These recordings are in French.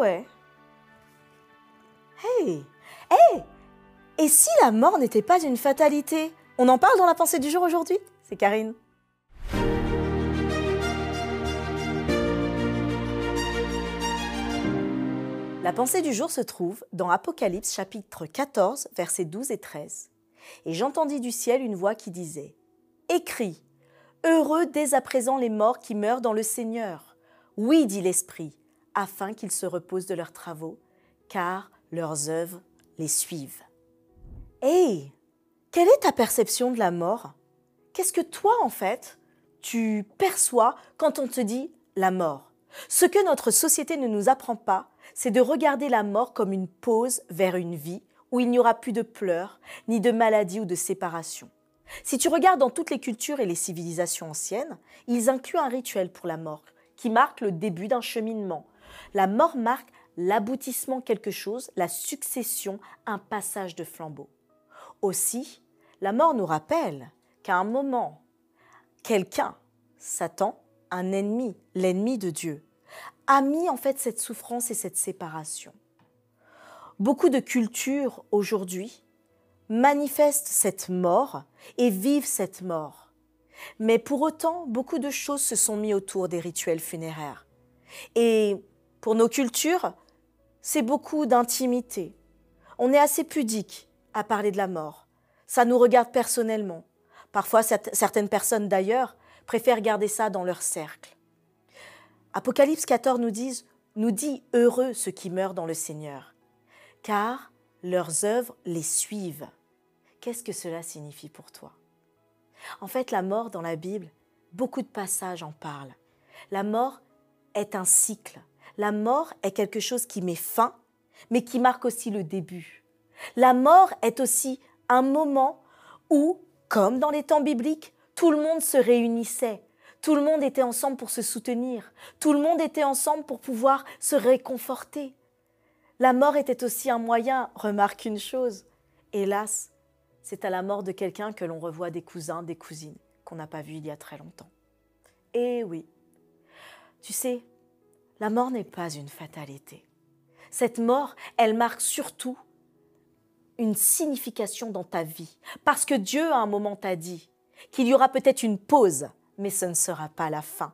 ouais. Hey Hey Et si la mort n'était pas une fatalité? On en parle dans la pensée du jour aujourd'hui? C'est Karine. La pensée du jour se trouve dans Apocalypse chapitre 14, versets 12 et 13. Et j'entendis du ciel une voix qui disait Écris, heureux dès à présent les morts qui meurent dans le Seigneur. Oui, dit l'Esprit, afin qu'ils se reposent de leurs travaux, car leurs œuvres les suivent. Hé Quelle est ta perception de la mort? Qu'est-ce que toi, en fait, tu perçois quand on te dit la mort? Ce que notre société ne nous apprend pas, c'est de regarder la mort comme une pause vers une vie où il n'y aura plus de pleurs, ni de maladie ou de séparation. Si tu regardes dans toutes les cultures et les civilisations anciennes, ils incluent un rituel pour la mort, qui marque le début d'un cheminement. La mort marque l'aboutissement quelque chose, la succession, un passage de flambeau. Aussi, la mort nous rappelle qu'à un moment, quelqu'un, Satan, un ennemi, l'ennemi de Dieu, a mis en fait cette souffrance et cette séparation. Beaucoup de cultures aujourd'hui manifestent cette mort et vivent cette mort. Mais pour autant, beaucoup de choses se sont mises autour des rituels funéraires. Et pour nos cultures, c'est beaucoup d'intimité. On est assez pudique à parler de la mort. Ça nous regarde personnellement. Parfois, certaines personnes d'ailleurs préfèrent garder ça dans leur cercle. Apocalypse 14 nous dit, nous dit heureux ceux qui meurent dans le Seigneur, car leurs œuvres les suivent. Qu'est-ce que cela signifie pour toi? En fait, la mort dans la Bible, beaucoup de passages en parlent. La mort est un cycle. La mort est quelque chose qui met fin, mais qui marque aussi le début. La mort est aussi un moment où, comme dans les temps bibliques, tout le monde se réunissait, tout le monde était ensemble pour se soutenir. Tout le monde était ensemble pour pouvoir se réconforter. La mort était aussi un moyen, remarque une chose. Hélas, c'est à la mort de quelqu'un que l'on revoit des cousins, des cousines qu'on n'a pas vus il y a très longtemps. Eh oui, tu sais, la mort n'est pas une fatalité. Cette mort, elle marque surtout une signification dans ta vie. Parce que Dieu, à un moment, t'a dit qu'il y aura peut-être une pause mais ce ne sera pas la fin.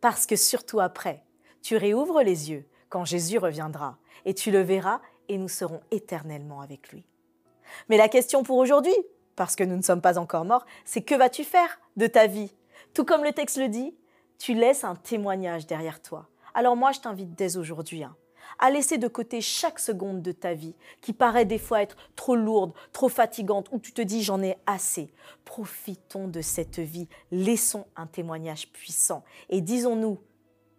Parce que surtout après, tu réouvres les yeux quand Jésus reviendra, et tu le verras, et nous serons éternellement avec lui. Mais la question pour aujourd'hui, parce que nous ne sommes pas encore morts, c'est que vas-tu faire de ta vie? Tout comme le texte le dit, tu laisses un témoignage derrière toi. Alors moi, je t'invite dès aujourd'hui hein, à laisser de côté chaque seconde de ta vie qui paraît des fois être trop lourde, trop fatigante, où tu te dis j'en ai assez. Profitons de cette vie, laissons un témoignage puissant et disons-nous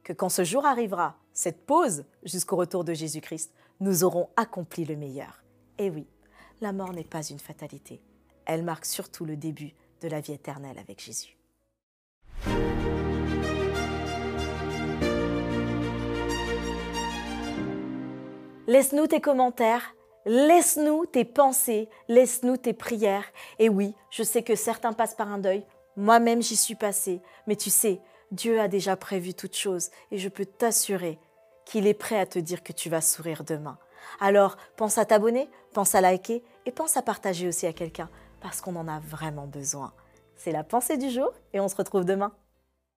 que quand ce jour arrivera, cette pause jusqu'au retour de Jésus-Christ, nous aurons accompli le meilleur. Et oui, la mort n'est pas une fatalité, elle marque surtout le début de la vie éternelle avec Jésus. Laisse-nous tes commentaires, laisse-nous tes pensées, laisse-nous tes prières. Et oui, je sais que certains passent par un deuil, moi-même j'y suis passée, mais tu sais, Dieu a déjà prévu toutes choses et je peux t'assurer qu'il est prêt à te dire que tu vas sourire demain. Alors, pense à t'abonner, pense à liker et pense à partager aussi à quelqu'un parce qu'on en a vraiment besoin. C'est la pensée du jour et on se retrouve demain.